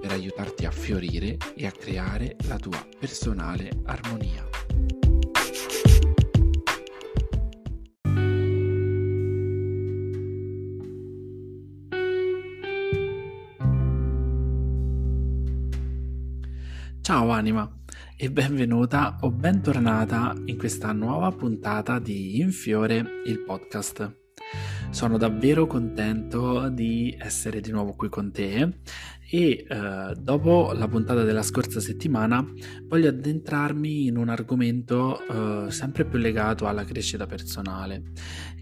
per aiutarti a fiorire e a creare la tua personale armonia. Ciao anima e benvenuta o bentornata in questa nuova puntata di Infiore il podcast. Sono davvero contento di essere di nuovo qui con te e eh, dopo la puntata della scorsa settimana voglio addentrarmi in un argomento eh, sempre più legato alla crescita personale.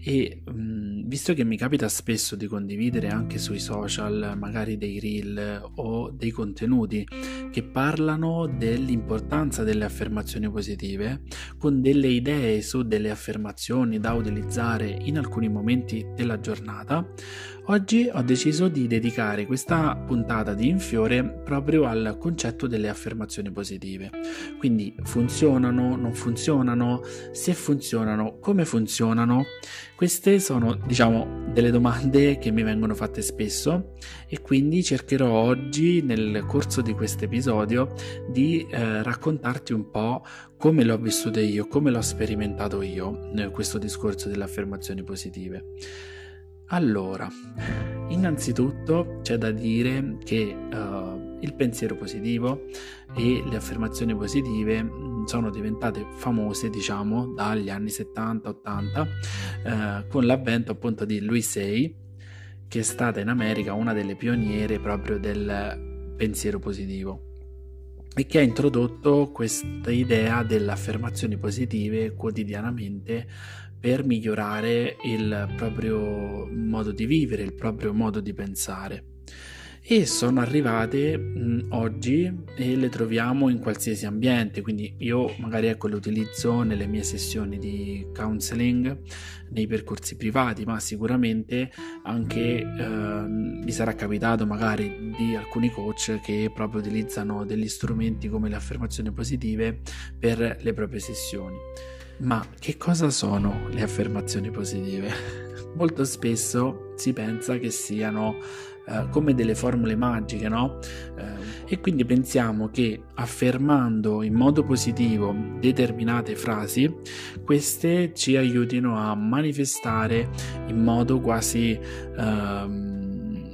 E mh, mm, visto che mi capita spesso di condividere anche sui social magari dei reel o dei contenuti che parlano dell'importanza delle affermazioni positive con delle idee su delle affermazioni da utilizzare in alcuni momenti della giornata oggi ho deciso di dedicare questa puntata di Infiore proprio al concetto delle affermazioni positive. Quindi funzionano, non funzionano, se funzionano, come funzionano? Queste sono, diciamo, delle domande che mi vengono fatte spesso e quindi cercherò oggi nel corso di questo episodio di eh, raccontarti un po' come l'ho vissuto io, come l'ho sperimentato io eh, questo discorso delle affermazioni positive. Allora, innanzitutto c'è da dire che uh, il pensiero positivo e le affermazioni positive mm, sono diventate famose, diciamo, dagli anni 70-80 uh, con l'avvento appunto di Louise Hay, che è stata in America una delle pioniere proprio del pensiero positivo e che ha introdotto questa idea delle affermazioni positive quotidianamente per migliorare il proprio modo di vivere, il proprio modo di pensare. E sono arrivate mh, oggi e le troviamo in qualsiasi ambiente, quindi io magari ecco le utilizzo nelle mie sessioni di counseling, nei percorsi privati, ma sicuramente anche eh, vi sarà capitato magari di alcuni coach che proprio utilizzano degli strumenti come le affermazioni positive per le proprie sessioni. Ma che cosa sono le affermazioni positive? Molto spesso si pensa che siano eh, come delle formule magiche, no? Eh, e quindi pensiamo che affermando in modo positivo determinate frasi, queste ci aiutino a manifestare in modo quasi eh,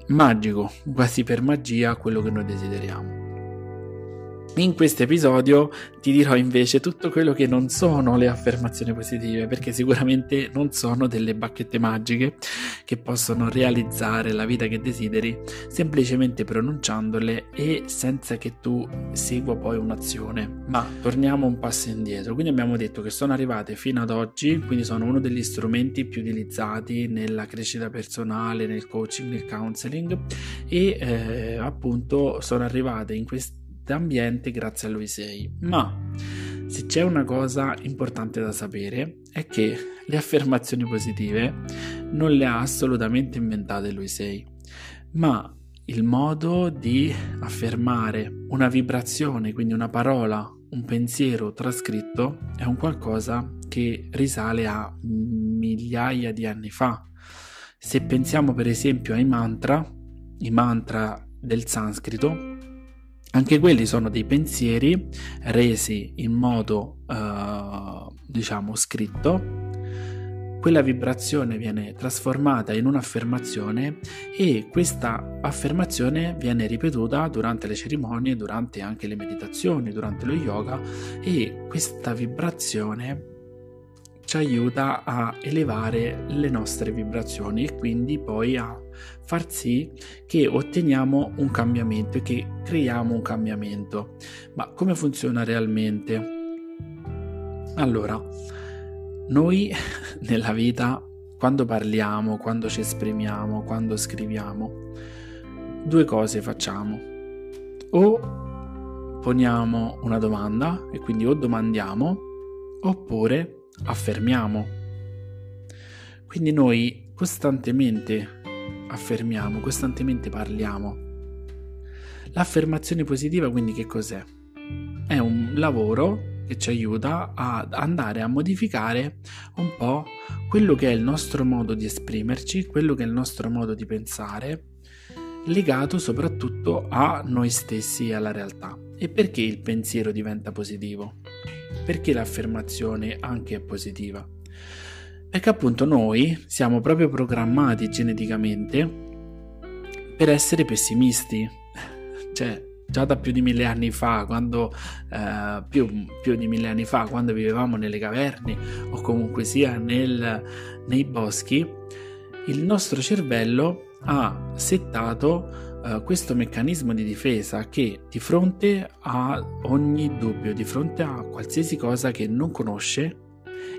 magico, quasi per magia, quello che noi desideriamo. In questo episodio ti dirò invece tutto quello che non sono le affermazioni positive, perché sicuramente non sono delle bacchette magiche che possono realizzare la vita che desideri semplicemente pronunciandole e senza che tu segua poi un'azione. Ma torniamo un passo indietro. Quindi abbiamo detto che sono arrivate fino ad oggi, quindi sono uno degli strumenti più utilizzati nella crescita personale, nel coaching, nel counseling e eh, appunto sono arrivate in questo d'ambiente grazie a lui sei. Ma se c'è una cosa importante da sapere è che le affermazioni positive non le ha assolutamente inventate lui sei, ma il modo di affermare una vibrazione, quindi una parola, un pensiero trascritto, è un qualcosa che risale a migliaia di anni fa. Se pensiamo per esempio ai mantra, i mantra del sanscrito, anche quelli sono dei pensieri resi in modo, eh, diciamo, scritto. Quella vibrazione viene trasformata in un'affermazione e questa affermazione viene ripetuta durante le cerimonie, durante anche le meditazioni, durante lo yoga e questa vibrazione ci aiuta a elevare le nostre vibrazioni e quindi poi a far sì che otteniamo un cambiamento e che creiamo un cambiamento. Ma come funziona realmente? Allora, noi nella vita, quando parliamo, quando ci esprimiamo, quando scriviamo, due cose facciamo. O poniamo una domanda e quindi o domandiamo oppure affermiamo. Quindi noi costantemente affermiamo, costantemente parliamo. L'affermazione positiva quindi che cos'è? È un lavoro che ci aiuta ad andare a modificare un po' quello che è il nostro modo di esprimerci, quello che è il nostro modo di pensare, legato soprattutto a noi stessi e alla realtà. E perché il pensiero diventa positivo? Perché l'affermazione anche è positiva? Perché appunto noi siamo proprio programmati geneticamente per essere pessimisti. Cioè, già da più di mille anni fa, quando eh, più, più, di mille anni fa, quando vivevamo nelle caverne o comunque sia nel, nei boschi, il nostro cervello ha settato eh, questo meccanismo di difesa che di fronte a ogni dubbio, di fronte a qualsiasi cosa che non conosce,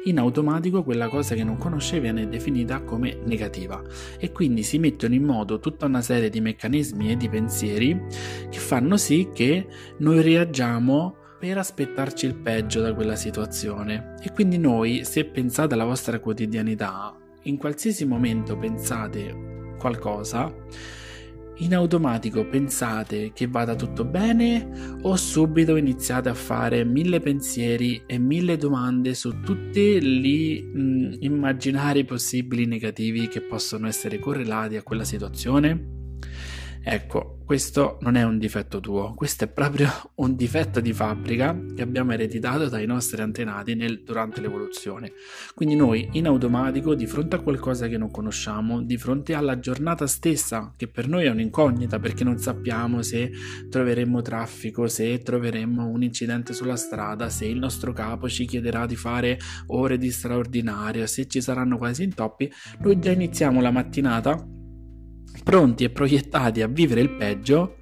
in automatico quella cosa che non conosce viene definita come negativa. E quindi si mettono in moto tutta una serie di meccanismi e di pensieri che fanno sì che noi reagiamo per aspettarci il peggio da quella situazione. E quindi noi se pensate alla vostra quotidianità in qualsiasi momento pensate qualcosa in automatico pensate che vada tutto bene o subito iniziate a fare mille pensieri e mille domande su tutti gli mh, mm, immaginari possibili negativi che possono essere correlati a quella situazione? Ecco, questo non è un difetto tuo, questo è proprio un difetto di fabbrica che abbiamo ereditato dai nostri antenati nel, durante l'evoluzione. Quindi noi in automatico, di fronte a qualcosa che non conosciamo, di fronte alla giornata stessa, che per noi è un'incognita perché non sappiamo se troveremo traffico, se troveremo un incidente sulla strada, se il nostro capo ci chiederà di fare ore di straordinario, se ci saranno quasi intoppi, noi già iniziamo la mattinata pronti e proiettati a vivere il peggio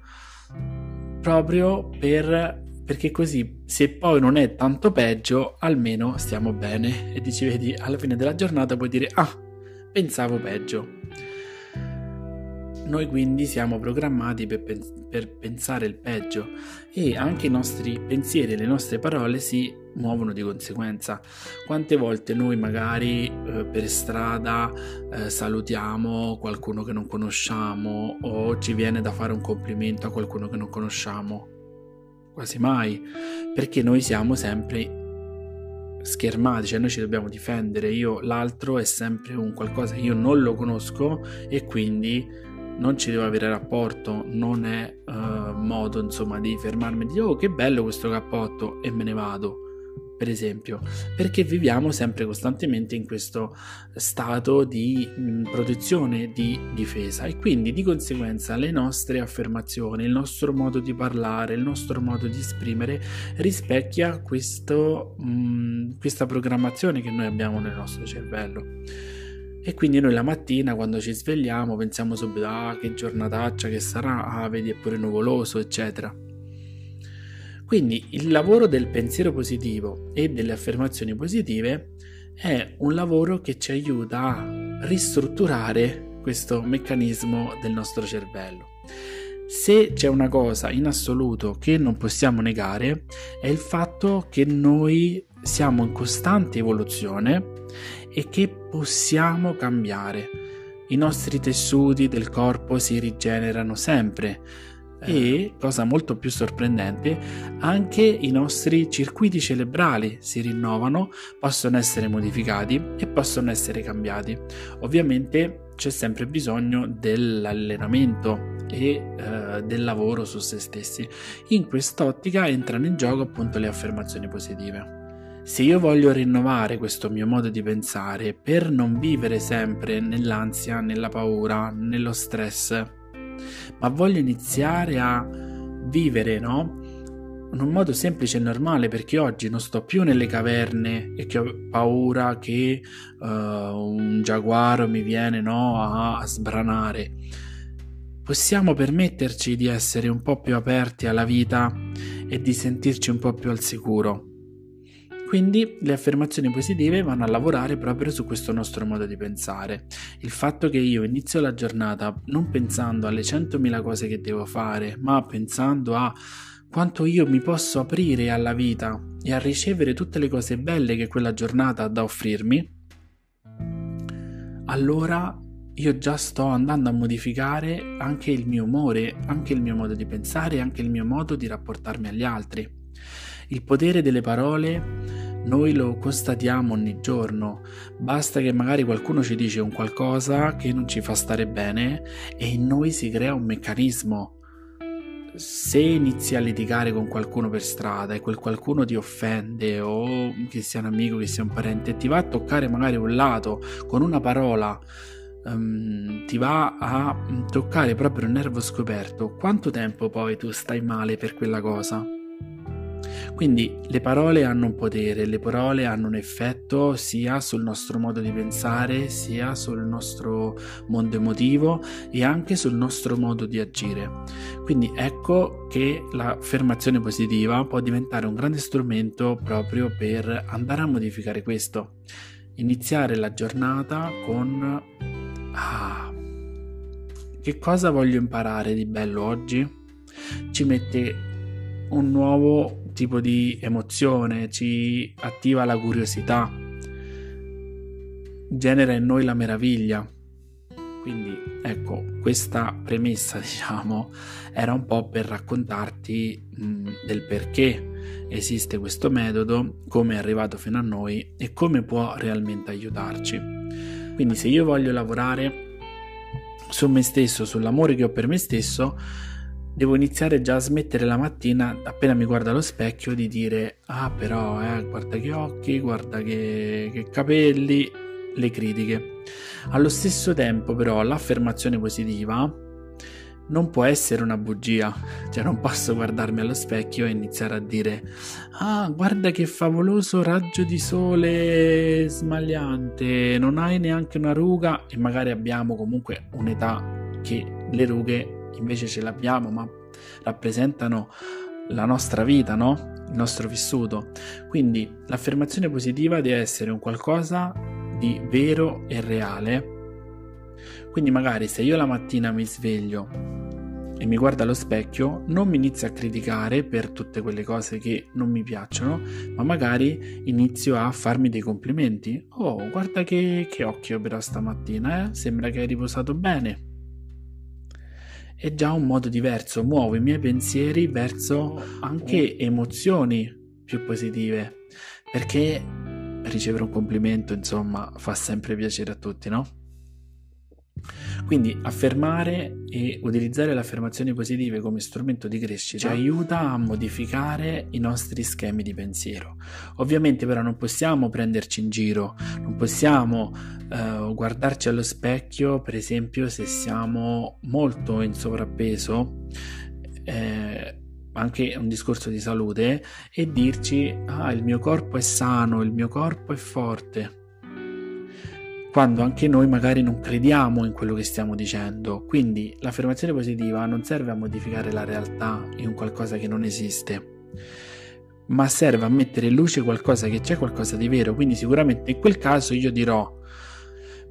proprio per, perché così se poi non è tanto peggio almeno stiamo bene. E dici vedi alla fine della giornata puoi dire ah pensavo peggio noi quindi siamo programmati per, pen- per, pensare il peggio e anche i nostri pensieri e le nostre parole si muovono di conseguenza. Quante volte noi magari eh, per strada eh, salutiamo qualcuno che non conosciamo o ci viene da fare un complimento a qualcuno che non conosciamo? Quasi mai, perché noi siamo sempre schermati, cioè noi ci dobbiamo difendere, io l'altro è sempre un qualcosa che io non lo conosco e quindi non ci devo avere rapporto, non è uh, modo insomma di fermarmi e dire oh che bello questo cappotto e me ne vado per esempio, perché viviamo sempre costantemente in questo stato di mh, protezione, di difesa e quindi di conseguenza le nostre affermazioni, il nostro modo di parlare, il nostro modo di esprimere rispecchia questo, mh, questa programmazione che noi abbiamo nel nostro cervello. E quindi noi la mattina quando ci svegliamo pensiamo subito, ah che giornataccia che sarà, ah vedi è pure nuvoloso, eccetera. Quindi il lavoro del pensiero positivo e delle affermazioni positive è un lavoro che ci aiuta a ristrutturare questo meccanismo del nostro cervello. Se c'è una cosa in assoluto che non possiamo negare è il fatto che noi siamo in costante evoluzione e che possiamo cambiare. I nostri tessuti del corpo si rigenerano sempre e, cosa molto più sorprendente, anche i nostri circuiti cerebrali si rinnovano, possono essere modificati e possono essere cambiati. Ovviamente c'è sempre bisogno dell'allenamento e eh, del lavoro su se stessi. In quest'ottica entrano in gioco appunto le affermazioni positive. Se io voglio rinnovare questo mio modo di pensare per non vivere sempre nell'ansia, nella paura, nello stress, ma voglio iniziare a vivere, no? In un modo semplice e normale perché oggi non sto più nelle caverne e che ho paura che uh, un giaguaro mi viene no, a, a sbranare. Possiamo permetterci di essere un po' più aperti alla vita e di sentirci un po' più al sicuro. Quindi le affermazioni positive vanno a lavorare proprio su questo nostro modo di pensare. Il fatto che io inizio la giornata non pensando alle 100.000 cose che devo fare, ma pensando a quanto io mi posso aprire alla vita e a ricevere tutte le cose belle che quella giornata ha da offrirmi, allora io già sto andando a modificare anche il mio umore, anche il mio modo di pensare, anche il mio modo di rapportarmi agli altri. Il potere delle parole noi lo constatiamo ogni giorno, basta che magari qualcuno ci dice un qualcosa che non ci fa stare bene e in noi si crea un meccanismo. Se inizi a litigare con qualcuno per strada e quel qualcuno ti offende o che sia un amico, che sia un parente ti va a toccare magari un lato con una parola um, ti va a toccare proprio un nervo scoperto, quanto tempo poi tu stai male per quella cosa? Quindi le parole hanno un potere, le parole hanno un effetto sia sul nostro modo di pensare, sia sul nostro mondo emotivo e anche sul nostro modo di agire. Quindi ecco che l'affermazione positiva può diventare un grande strumento proprio per andare a modificare questo. Iniziare la giornata con ah, che cosa voglio imparare di bello oggi? Ci mette un nuovo tipo di emozione, ci attiva la curiosità, genera in noi la meraviglia. Quindi ecco, questa premessa, diciamo, era un po' per raccontarti mh, del perché esiste questo metodo, come è arrivato fino a noi e come può realmente aiutarci. Quindi se io voglio lavorare su me stesso, sull'amore che ho per me stesso, devo iniziare già a smettere la mattina, appena mi guardo allo specchio, di dire ah però, eh, guarda che occhi, guarda che, che capelli, le critiche. Allo stesso tempo però l'affermazione positiva non può essere una bugia, cioè non posso guardarmi allo specchio e iniziare a dire ah guarda che favoloso raggio di sole smagliante, non hai neanche una ruga e magari abbiamo comunque un'età che le rughe invece ce l'abbiamo, ma rappresentano la nostra vita, no? Il nostro vissuto. Quindi l'affermazione positiva deve essere un qualcosa di vero e reale. Quindi magari se io la mattina mi sveglio e mi guardo allo specchio, non mi inizio a criticare per tutte quelle cose che non mi piacciono, ma magari inizio a farmi dei complimenti. Oh, guarda che, che occhio però stamattina, eh? Sembra che hai riposato bene è già un modo diverso, muovo i miei pensieri verso anche emozioni più positive, perché ricevere un complimento, insomma, fa sempre piacere a tutti, no? Quindi affermare e utilizzare le affermazioni positive come strumento di crescita ci aiuta a modificare i nostri schemi di pensiero. Ovviamente però non possiamo prenderci in giro, non possiamo uh, guardarci allo specchio, per esempio se siamo molto in sovrappeso. Eh, anche un discorso di salute e dirci ah il mio corpo è sano, il mio corpo è forte quando anche noi magari non crediamo in quello che stiamo dicendo. Quindi l'affermazione positiva non serve a modificare la realtà in qualcosa che non esiste, ma serve a mettere in luce qualcosa che c'è, qualcosa di vero. Quindi sicuramente in quel caso io dirò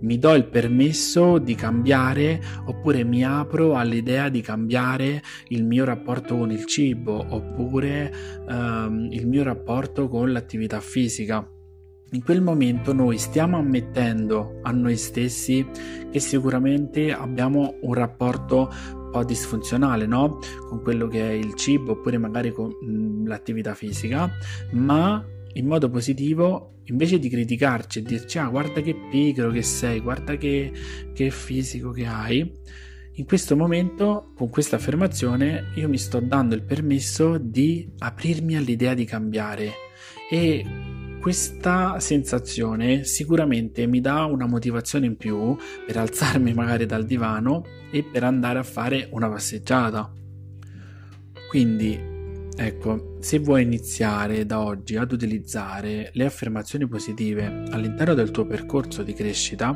mi do il permesso di cambiare oppure mi apro all'idea di cambiare il mio rapporto con il cibo oppure um, il mio rapporto con l'attività fisica in quel momento noi stiamo ammettendo a noi stessi che sicuramente abbiamo un rapporto un po' disfunzionale, no? Con quello che è il cibo oppure magari con l'attività fisica, ma in modo positivo, invece di criticarci e dirci ah guarda che pigro che sei, guarda che, che fisico che hai, in questo momento, con questa affermazione, io mi sto dando il permesso di aprirmi all'idea di cambiare e questa sensazione sicuramente mi dà una motivazione in più per alzarmi magari dal divano e per andare a fare una passeggiata. Quindi, ecco, se vuoi iniziare da oggi ad utilizzare le affermazioni positive all'interno del tuo percorso di crescita,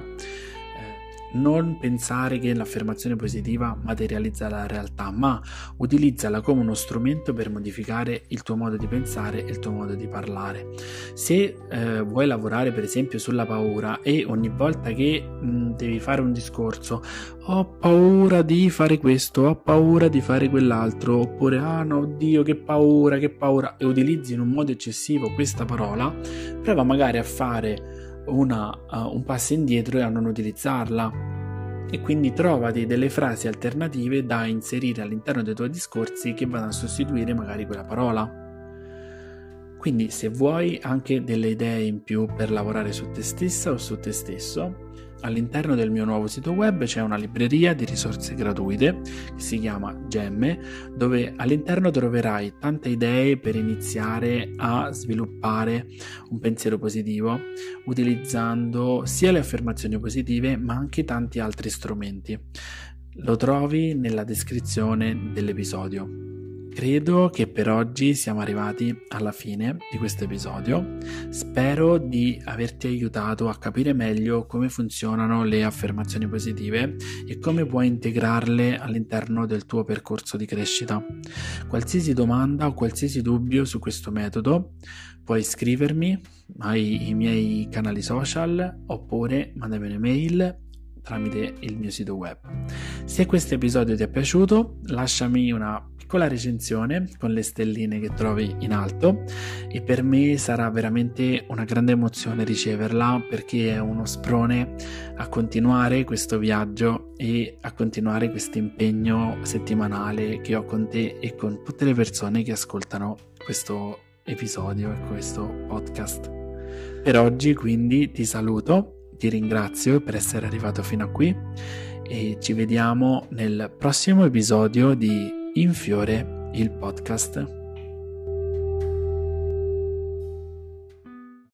non pensare che l'affermazione positiva materializza la realtà, ma utilizzala come uno strumento per modificare il tuo modo di pensare e il tuo modo di parlare. Se eh, vuoi lavorare per esempio sulla paura e ogni volta che mh, devi fare un discorso ho paura di fare questo, ho paura di fare quell'altro, oppure ah no, oddio che paura, che paura, e utilizzi in un modo eccessivo questa parola, prova magari a fare una, uh, un passo indietro e a non utilizzarla. E quindi trovati delle frasi alternative da inserire all'interno dei tuoi discorsi che vanno a sostituire magari quella parola. Quindi se vuoi anche delle idee in più per lavorare su te stessa o su te stesso, All'interno del mio nuovo sito web c'è una libreria di risorse gratuite che si chiama Gemme, dove all'interno troverai tante idee per iniziare a sviluppare un pensiero positivo utilizzando sia le affermazioni positive ma anche tanti altri strumenti. Lo trovi nella descrizione dell'episodio. Credo che per oggi siamo arrivati alla fine di questo episodio. Spero di averti aiutato a capire meglio come funzionano le affermazioni positive e come puoi integrarle all'interno del tuo percorso di crescita. Qualsiasi domanda o qualsiasi dubbio su questo metodo puoi scrivermi ai miei canali social oppure mandami un'email tramite il mio sito web. Se questo episodio ti è piaciuto, lasciami una piccola recensione con le stelline che trovi in alto e per me sarà veramente una grande emozione riceverla perché è uno sprone a continuare questo viaggio e a continuare questo impegno settimanale che ho con te e con tutte le persone che ascoltano questo episodio e questo podcast. Per oggi quindi ti saluto, ti ringrazio per essere arrivato fino a qui e ci vediamo nel prossimo episodio di in fiore il podcast.